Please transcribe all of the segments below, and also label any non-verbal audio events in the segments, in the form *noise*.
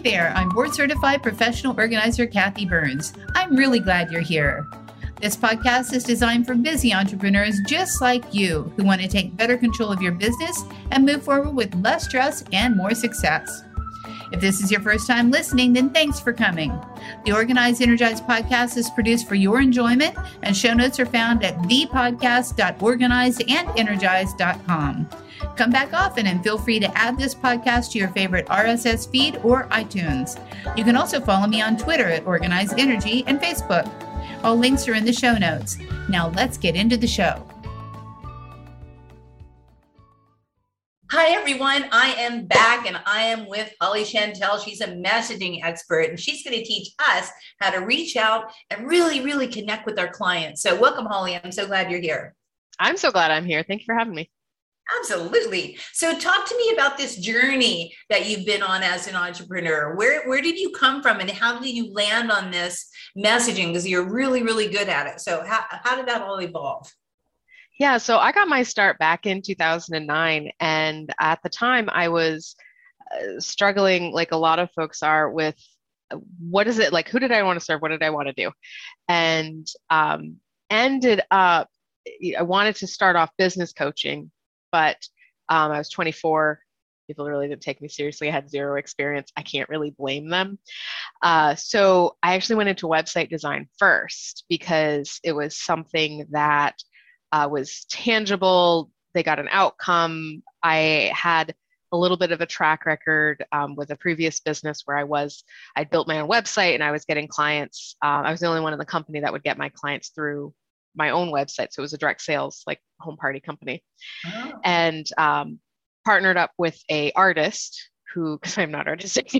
Hi there, I'm board certified professional organizer Kathy Burns. I'm really glad you're here. This podcast is designed for busy entrepreneurs just like you who want to take better control of your business and move forward with less stress and more success. If this is your first time listening, then thanks for coming. The Organized Energized podcast is produced for your enjoyment, and show notes are found at thepodcast.organizedandenergized.com. Come back often and feel free to add this podcast to your favorite RSS feed or iTunes. You can also follow me on Twitter at Organized Energy and Facebook. All links are in the show notes. Now let's get into the show. Hi, everyone. I am back and I am with Holly Chantel. She's a messaging expert and she's going to teach us how to reach out and really, really connect with our clients. So, welcome, Holly. I'm so glad you're here. I'm so glad I'm here. Thank you for having me. Absolutely. So talk to me about this journey that you've been on as an entrepreneur. Where where did you come from and how did you land on this messaging because you're really really good at it. So how how did that all evolve? Yeah, so I got my start back in 2009 and at the time I was uh, struggling like a lot of folks are with uh, what is it like who did I want to serve? What did I want to do? And um ended up I wanted to start off business coaching but um, I was 24. People really didn't take me seriously. I had zero experience. I can't really blame them. Uh, so I actually went into website design first because it was something that uh, was tangible. They got an outcome. I had a little bit of a track record um, with a previous business where I was, I built my own website and I was getting clients. Uh, I was the only one in the company that would get my clients through my own website. So it was a direct sales like home party company, oh. and um, partnered up with a artist who, because I'm not artistic,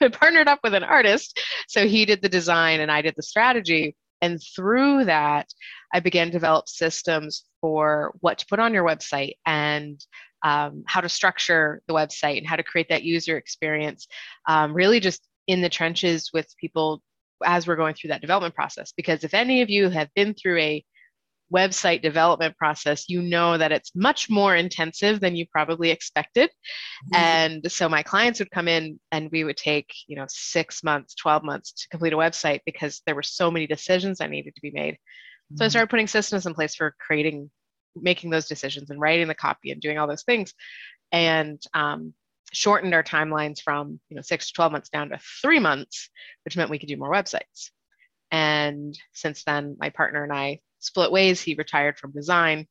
*laughs* partnered up with an artist. So he did the design and I did the strategy. And through that, I began to develop systems for what to put on your website and um, how to structure the website and how to create that user experience. Um, really, just in the trenches with people as we're going through that development process. Because if any of you have been through a website development process, you know that it's much more intensive than you probably expected. Mm-hmm. And so my clients would come in and we would take, you know, six months, 12 months to complete a website because there were so many decisions that needed to be made. Mm-hmm. So I mm-hmm. started putting systems in place for creating, making those decisions and writing the copy and doing all those things. And um, shortened our timelines from you know six to 12 months down to three months which meant we could do more websites. And since then my partner and i split ways. He retired from design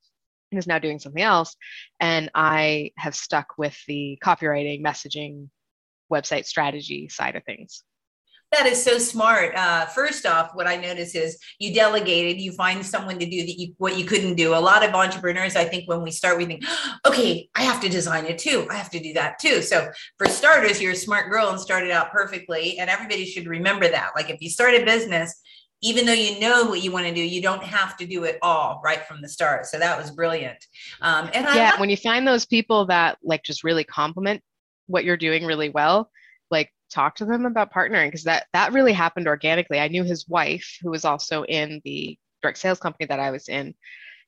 and is now doing something else. And i have stuck with the copywriting messaging website strategy side of things that is so smart. Uh, first off, what I notice is you delegated, you find someone to do that you, what you couldn't do. A lot of entrepreneurs, I think, when we start, we think, *gasps* okay, I have to design it too. I have to do that too. So, for starters, you're a smart girl and started out perfectly. And everybody should remember that. Like, if you start a business, even though you know what you want to do, you don't have to do it all right from the start. So that was brilliant. Um, and I yeah, when you find those people that like just really complement what you're doing really well, like talk to them about partnering because that that really happened organically. I knew his wife, who was also in the direct sales company that I was in,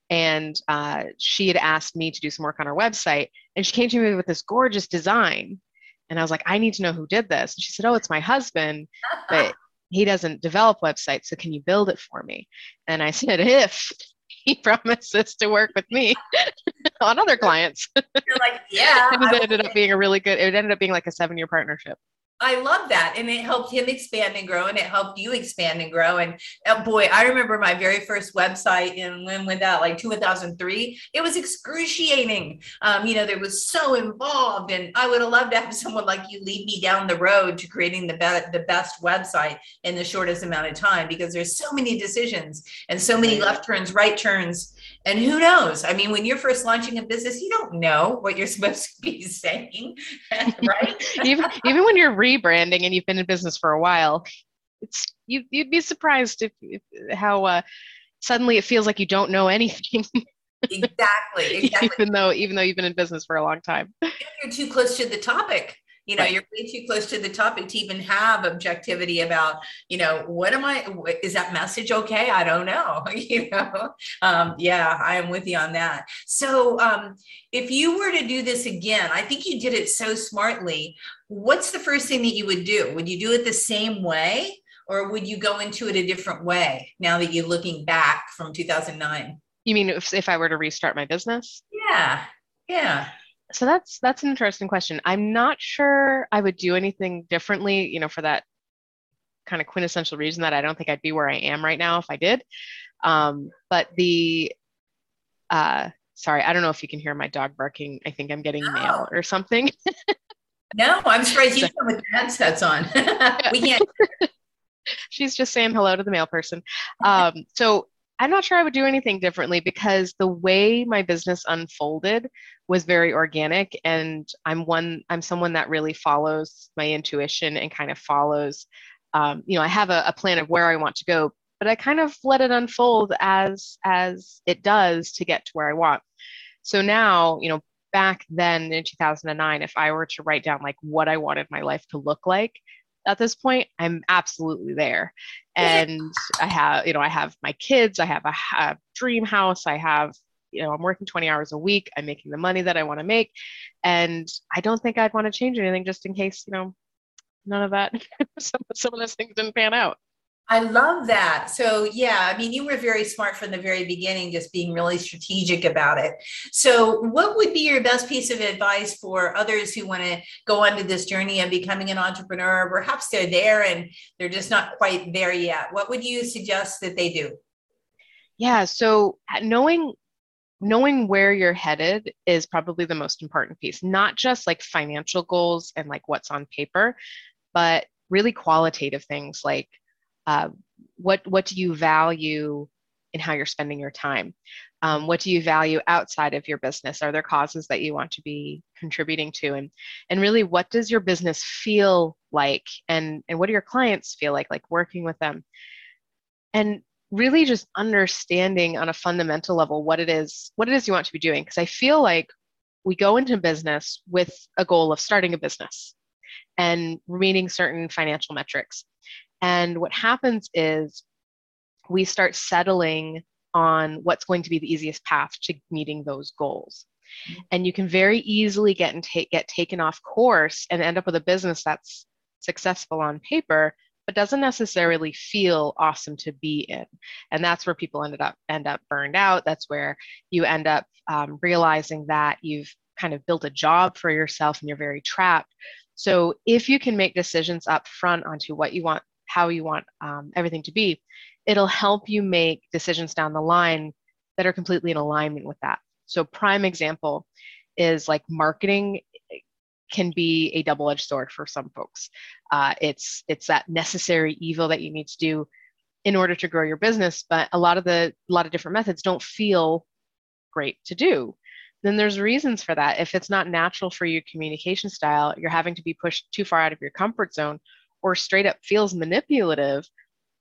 and uh, she had asked me to do some work on her website, and she came to me with this gorgeous design, and I was like, I need to know who did this. And she said, Oh, it's my husband, but *laughs* he doesn't develop websites, so can you build it for me? And I said, If he *laughs* promises to work with me *laughs* on other clients. You're like, yeah. it ended up being a really good, it ended up being like a seven year partnership. I love that. And it helped him expand and grow, and it helped you expand and grow. And oh boy, I remember my very first website and when with that, like 2003, it was excruciating. Um, you know, there was so involved, and I would have loved to have *laughs* someone like you lead me down the road to creating the, be- the best website in the shortest amount of time because there's so many decisions and so many left turns, right turns and who knows? I mean, when you're first launching a business, you don't know what you're *laughs* supposed to be saying, *laughs* right? *laughs* even even when you're rebranding and you've been in business for a while, it's you, you'd be surprised if, if how uh, suddenly it feels like you don't know anything. exactly, exactly. even though even though you've been in business for a long time, If you're too close to the topic you know right. you're way too close to the topic to even have objectivity about you know what am i is that message okay? I don't know *laughs* you know? Um, yeah i am with you on that. So um, if you were to do this again i think you did it so smartly what's the first thing that you would do? Would you do it the same way or would you go into it a different way now that you're looking back from 2009 you mean if, if i were to restart my business? Yeah yeah so that's that's an interesting question. I'm not sure i would do anything differently you know for that kind of quintessential reason that i don't think i'd be where i am right now if i did. Um, but the uh, sorry i don't know if you can hear my dog barking. I think i'm getting no. mail or something. *laughs* No i'm surprised you come with headsets on. *laughs* We can't *laughs* she's just saying hello to the mail person. Um, so I'm not sure I would do anything differently because the way my business unfolded was very organic and I'm one I'm someone that really follows my intuition and kind of follows um, you know I have a, a plan of where I want to go but I kind of let it unfold as as it does to get to where I want. So now, you know, back then in 2009 if I were to write down like what I wanted my life to look like, at this point i'm absolutely there. And i have you know i have my kids i have a, a dream house i have you know i'm working 20 hours a week i'm making the money that i want to make. And i don't think i'd want to change anything just in case you know none of that *laughs* some, some of those things didn't pan out I love that. So, yeah, I mean, you were very smart from the very beginning, just being really strategic about it. So, what would be your best piece of advice for others who want to go onto this journey of becoming an entrepreneur? Perhaps they're there and they're just not quite there yet. What would you suggest that they do? Yeah, so knowing knowing where you're headed is probably the most important piece not just like financial goals and like what's on paper but really qualitative things like uh, what what do you value in how you're spending your time? Um, what do you value outside of your business? Are there causes that you want to be contributing to? And and really what does your business feel like? And and what do your clients feel like like working with them? And really just understanding on a fundamental level what it is what it is you want to be doing. Because i feel like we go into business with a goal of starting a business and meeting certain financial metrics and what happens is we start settling on what's going to be the easiest path to meeting those goals. Mm-hmm. And you can very easily get and take get taken off course and end up with a business that's successful on paper, but doesn't necessarily feel awesome to be in. And that's where people ended up end up burned out. That's where you end up um, realizing that you've kind of built a job for yourself and you're very trapped. So if you can make decisions up front onto what you want how you want um, everything to be, it'll help you make decisions down the line that are completely in alignment with that. So, prime example is like marketing can be a double-edged sword for some folks. Uh, it's it's that necessary evil that you need to do in order to grow your business, but a lot of the a lot of different methods don't feel great to do. Then there's reasons for that. If it's not natural for your communication style, you're having to be pushed too far out of your comfort zone, or straight up feels manipulative,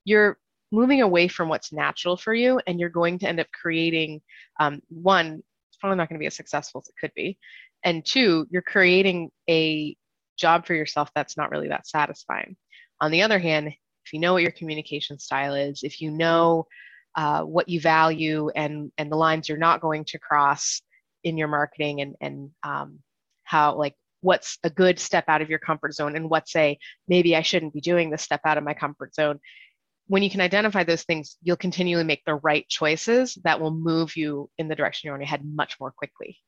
you're moving away from what's natural for you and you're going to end up creating um, one it's probably not going to be as successful as it could be and two you're creating a job for yourself that's not really that satisfying. On the other hand if you know what your communication style is if you know uh, what you value and and the lines you're not going to cross in your marketing and and um, how like what's a good step out of your comfort zone and what's a maybe I shouldn't be doing this step out of my comfort zone. When you can identify those things, you'll continually make the right choices that will move you in the direction you want to head much more quickly.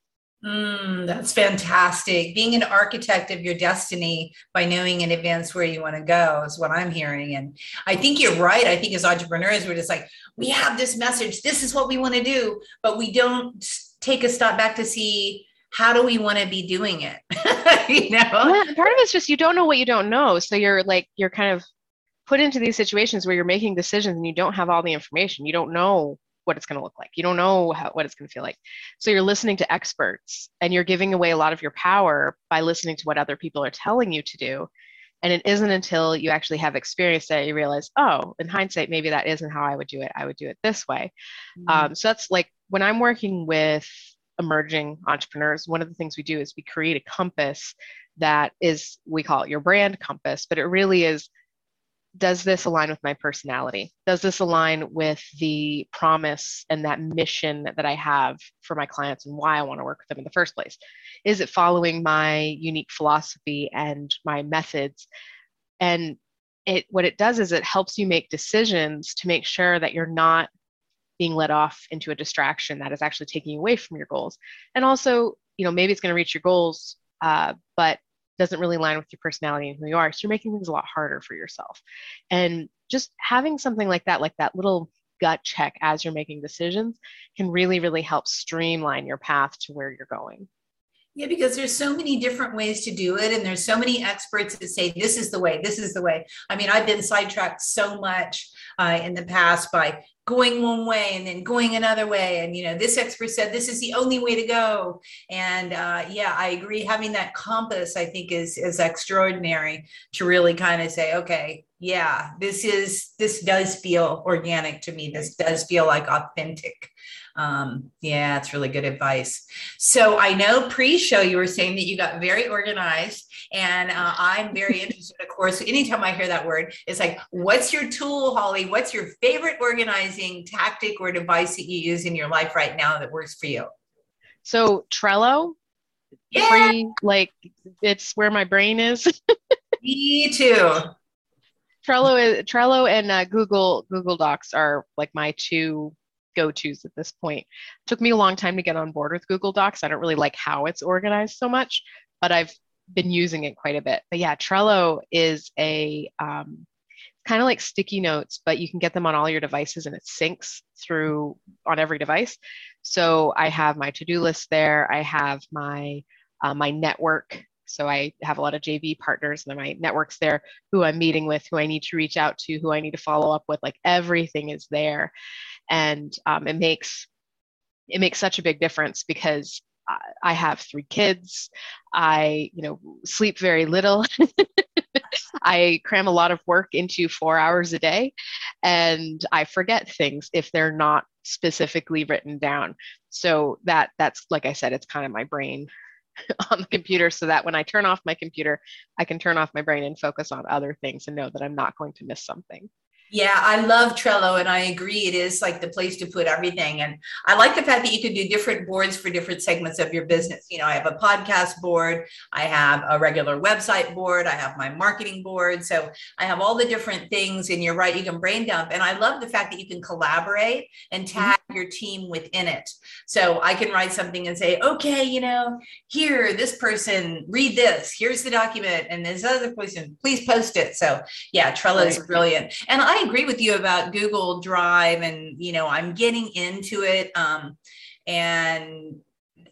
Mm, that's fantastic. Being an architect of your destiny by knowing in advance where you want to go is what I'm hearing. And I think you're right. I think as entrepreneurs, we're just like, we have this message, this is what we want to do, but we don't take a step back to see how do we want to be doing it? *laughs* *laughs* you know, yeah, part of it's just you don't know what you don't know. So you're like, you're kind of put into these situations where you're making decisions and you don't have all the information. You don't know what it's going to look like. You don't know how, what it's going to feel like. So you're listening to experts and you're giving away a lot of your power by listening to what other people are telling you to do. And it isn't until you actually have experience that you realize, oh, in hindsight, maybe that isn't how I would do it. I would do it this way. Mm-hmm. Um, so that's like when I'm working with emerging entrepreneurs, one of the things we do is we create a compass that is, we call it your brand compass, but it really is does this align with my personality? Does this align with the promise and that mission that I have for my clients and why I want to work with them in the first place? Is it following my unique philosophy and my methods? And it what it does is it helps you make decisions to make sure that you're not being led off into a distraction that is actually taking you away from your goals. And also, you know, maybe it's going to reach your goals, uh, but doesn't really align with your personality and who you are. So you're making things a lot harder for yourself. And just having something like that, like that little gut check as you're making decisions, can really, really help streamline your path to where you're going. Yeah, because there's so many different ways to do it, and there's so many experts that say this is the way, this is the way. I mean, I've been sidetracked so much uh, in the past by going one way and then going another way and you know this expert said this is the only way to go and uh, yeah i agree having that compass i think is is extraordinary to really kind of say okay yeah this is this does feel organic to me this does feel like authentic um, yeah, it's really good advice. So I know pre-show you were saying that you got very organized, and uh, I'm very *laughs* interested. Of course, anytime I hear that word, it's like, what's your tool, Holly? What's your favorite organizing tactic or device that you use in your life right now that works for you? So Trello, yeah. free, like it's where my brain is. *laughs* Me too. Trello is Trello and uh, Google Google Docs are like my two go-tos at this point. It took me a long time to get on board with Google Docs. I don't really like how it's organized so much, but I've been using it quite a bit. But yeah, Trello is a um, kind of like sticky notes, but you can get them on all your devices and it syncs through on every device. So I have my to-do list there. I have my uh, my network. So I have a lot of JV partners and my networks there who I'm meeting with, who I need to reach out to, who I need to follow up with. Like everything is there and um, it makes it makes such a big difference because I have three kids. I, you know, sleep very little. *laughs* I cram a lot of work into four hours a day, and I forget things if they're not specifically written down. So that that's like I said, it's kind of my brain *laughs* on the computer, so that when I turn off my computer, I can turn off my brain and focus on other things and know that I'm not going to miss something. Yeah, I love Trello and I agree it is like the place to put everything. And I like the fact that you can do different boards for different segments of your business. You know, I have a podcast board, I have a regular website board, I have my marketing board. So I have all the different things. And you're right, you can brain dump. And I love the fact that you can collaborate and tag your team within it. So I can write something and say, okay, you know, here, this person, read this, here's the document, and this other person, please post it. So yeah, Trello right. is brilliant. And I agree with you about Google Drive, and you know, I'm getting into it, um, and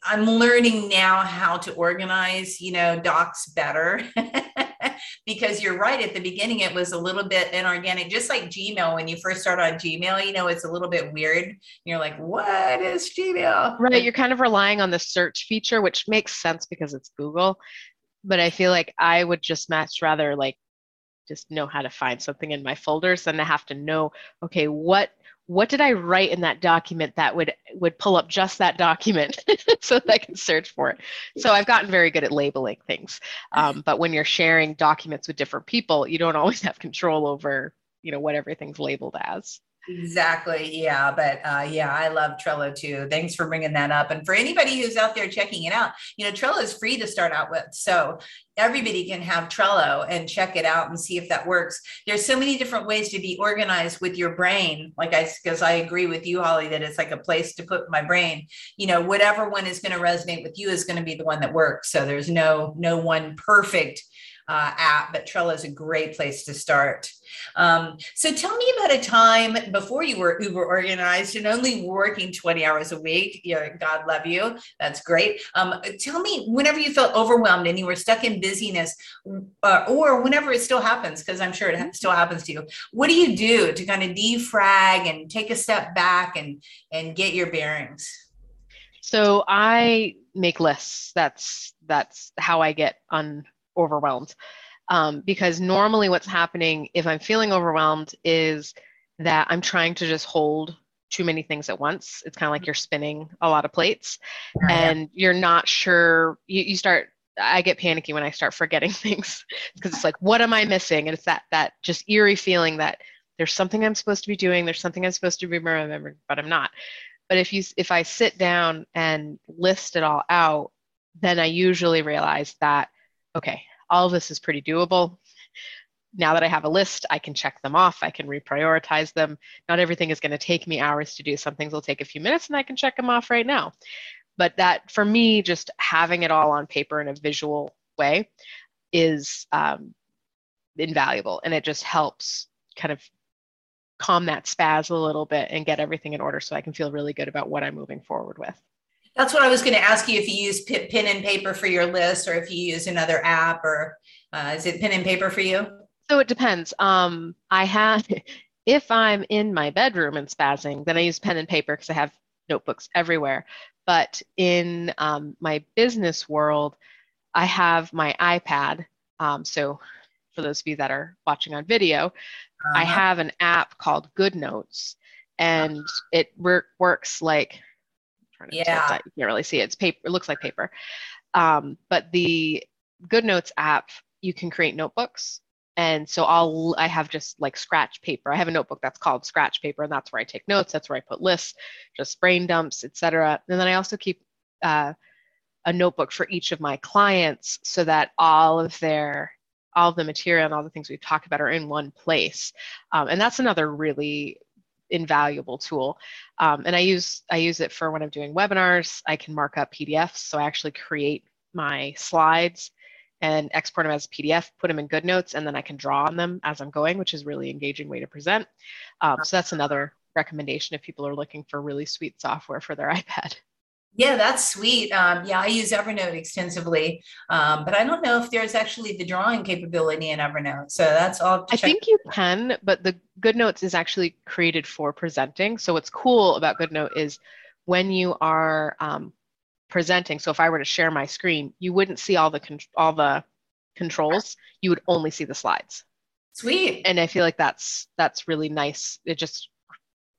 I'm learning now how to organize, you know, docs better. *laughs* because you're right at the beginning it was a little bit inorganic. Just like gmail when you first start on gmail you know it's a little bit weird. You're like what is gmail? Right you're kind of relying on the search feature which makes sense because it's google. But i feel like i would just much rather like just know how to find something in my folders than to have to know, okay, what what did I write in that document that would would pull up just that document *laughs* so that I can search for it. So I've gotten very good at labeling things. Um, but when you're sharing documents with different people, you don't *laughs* always have control over you know what everything's labeled as. Exactly. Yeah. But uh, yeah, I love Trello too. Thanks for bringing that up. And for anybody who's out there checking it out, you know, Trello is free to start out with. So everybody can have Trello and check it out and see if that works. There's so many different ways to be organized with your brain. Like I, because I agree with you, Holly, that it's like a place to put my brain. You know, whatever one is going to resonate with you is going to be the one that works. So there's no no one perfect uh, app, but Trello is a great place to start. Um, so tell me about a time before you were uber organized and only working 20 hours a week. Yeah, God love you. That's great. Um, tell me whenever you felt overwhelmed and you were stuck in busyness uh, or whenever it still happens, because I'm sure it still happens to you. What do you do to kind of defrag and take a step back and, and get your bearings? So I make lists. That's that's how I get un overwhelmed. Um, because normally what's happening if I'm feeling overwhelmed is that I'm trying to just hold too many things at once. It's kind of like you're spinning a lot of plates yeah. and you're not sure. You, you start, I get panicky when I start forgetting *laughs* things because it's like, what am I missing? And it's that, that just eerie feeling that there's something I'm supposed to be doing, there's something I'm supposed to be remembering, but I'm not. But if you, if I sit down and list it all out, then I usually realize that, okay, all of this is pretty doable now that I have a list, I can check them off. I can reprioritize them. Not everything is going to take me hours to do. Some things will take a few minutes and I can check them off right now. But that, for me, just having it all on paper in a visual way is um, invaluable. And it just helps kind of calm that spaz a little bit and get everything in order so I can feel really good about what I'm moving forward with. That's what I was going to ask you if you use pen and paper for your list or if you use another app or uh, is it pen and paper for you? So it depends. Um, I have, *laughs* if I'm in my bedroom and spazzing, then I use pen and paper because I have notebooks everywhere. But in um, my business world, I have my iPad. Um, so for those of you that are watching on video, uh-huh. I have an app called GoodNotes, and it work, works like. Yeah. You can't really see it. It's paper. It looks like paper. Um, but the GoodNotes app, you can create notebooks and so I'll I have just like scratch paper. I have a notebook that's called scratch paper, and that's where I take notes. That's where I put lists, just brain dumps, etc. And then I also keep uh, a notebook for each of my clients so that all of their all of the material and all the things we've talked about are in one place. Um, and that's another really invaluable tool. Um, and I use I use it for when I'm doing webinars. I can mark up PDFs, so I actually create my slides and export them as a PDF, put them in GoodNotes, and then I can draw on them as I'm going, which is really engaging way to present. Um, so that's another recommendation if people are looking for really sweet software for their *laughs* iPad. Yeah, that's sweet. Um, yeah, I use Evernote extensively, um, but I don't know if there's actually the drawing capability in Evernote. So that's all. I think you can, but the GoodNotes is actually created for presenting. So what's cool about GoodNote is when you are um, presenting. So if I were to share my screen, you wouldn't see all the con- all the controls. You would only see the slides. Sweet. And I feel like that's that's really nice. It just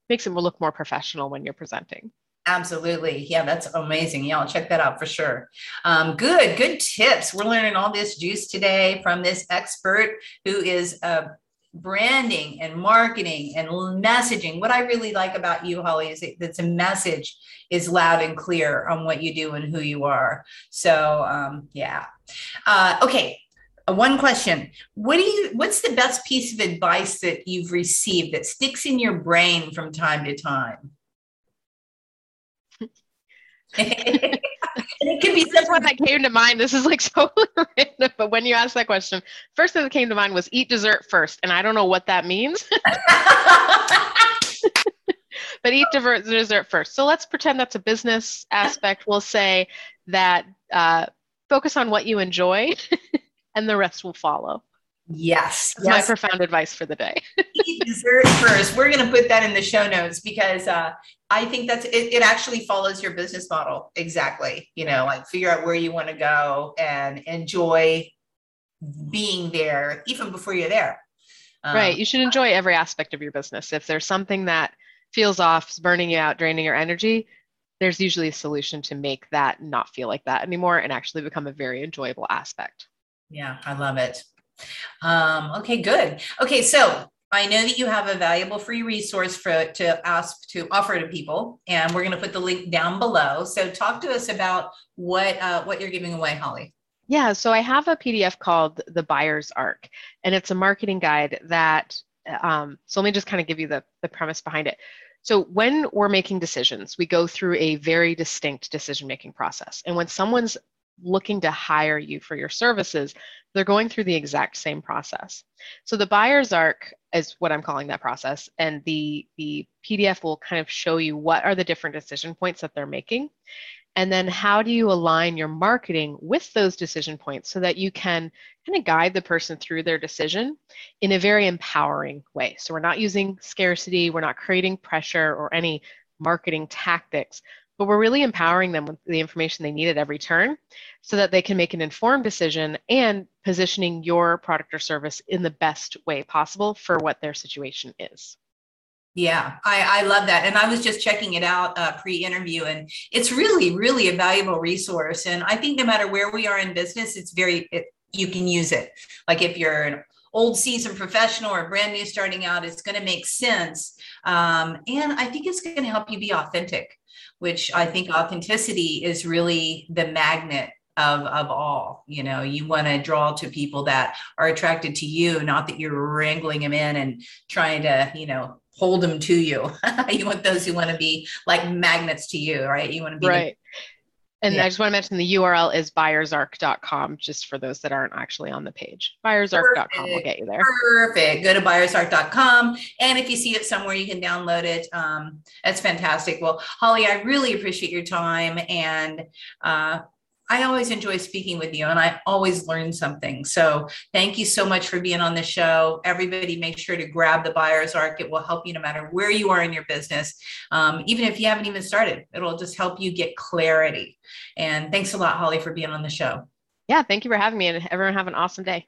makes it look more professional when you're presenting. Absolutely. Yeah, that's amazing. Yeah, I'll check that out for sure. Um, good, good tips. We're learning all this juice today from this expert who is uh, branding and marketing and messaging. What I really like about you, Holly, is that the message is loud and clear on what you do and who you are. So, um, yeah. Uh, okay. Uh, one question. What do you what's the best piece of advice that you've received that sticks in your brain from time to time? *laughs* it could be the one that came to mind. This is like *laughs* so random, but when you asked that question, first thing that came to mind was eat dessert first, and I don't know what that means. *laughs* but eat dessert first. So let's pretend that's a business aspect. We'll say that uh, focus on what you enjoy, and the rest will follow. Yes. That's yes. my profound advice for the day. *laughs* Eat dessert first. We're going to put that in the show notes because uh, I think that's it, it actually follows your business model exactly. You know, like figure out where you want to go and enjoy being there even before you're there. Um, right. You should enjoy every aspect of your business. If there's something that feels off, burning you out, draining your energy, there's usually a solution to make that not feel like that anymore and actually become a very enjoyable aspect. Yeah, I love it. Um, okay, good. Okay, so I know that you have a valuable free resource for to ask to offer to people, and we're going to put the link down below. So talk to us about what uh, what you're giving away, Holly. Yeah, so I have a PDF called the Buyer's Arc, and it's a marketing guide that. Um, so let me just kind of give you the the premise behind it. So when we're making decisions, we go through a very distinct decision making process, and when someone's looking to hire you for your services, they're going through the exact same process. So the buyer's arc is what I'm calling that process. And the, the PDF will kind of show you what are the different decision points that they're making. And then how do you align your marketing with those decision points so that you can kind of guide the person through their decision in a very empowering way. So we're not using scarcity, we're not creating pressure or any marketing tactics, but we're really empowering them with the information they need at every turn so that they can make an informed decision and positioning your product or service in the best way possible for what their situation is. Yeah, I, I love that. And I was just checking it out uh, pre interview, and it's really, really a valuable resource. And I think no matter where we are in business, it's very, it, you can use it. Like if you're an old seasoned professional or brand new starting out, it's going to make sense. Um, and I think it's going to help you be authentic, which I think authenticity is really the magnet of, of all you know? You want to draw to people that are attracted to you not that you're wrangling them in and trying to you know hold them to you. *laughs* You want those who want to be like magnets to you right? You want to be right and yeah. I just want to mention the URL is buyersarc.com, just for those that aren't actually on the page. Buyersarc.com will get you there. Perfect. Go to buyersarc.com. And if you see it somewhere, you can download it. Um, that's fantastic. Well, Holly, I really appreciate your time. And uh, I always enjoy speaking with you and I always learn something. So thank you so much for being on the show. Everybody make sure to grab the buyer's arc. It will help you no matter where you are in your business. Um, even if you haven't even started, it'll just help you get clarity. And thanks a lot, Holly, for being on the show. Yeah, thank you for having me and everyone have an awesome day.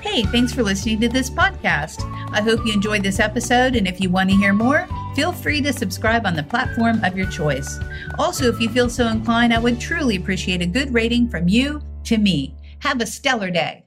Hey, thanks for listening to this podcast. I hope you enjoyed this episode. And if you want to hear more, feel free to subscribe on the platform of your choice. Also, if you feel so inclined, I would truly appreciate a good rating from you to me. Have a stellar day.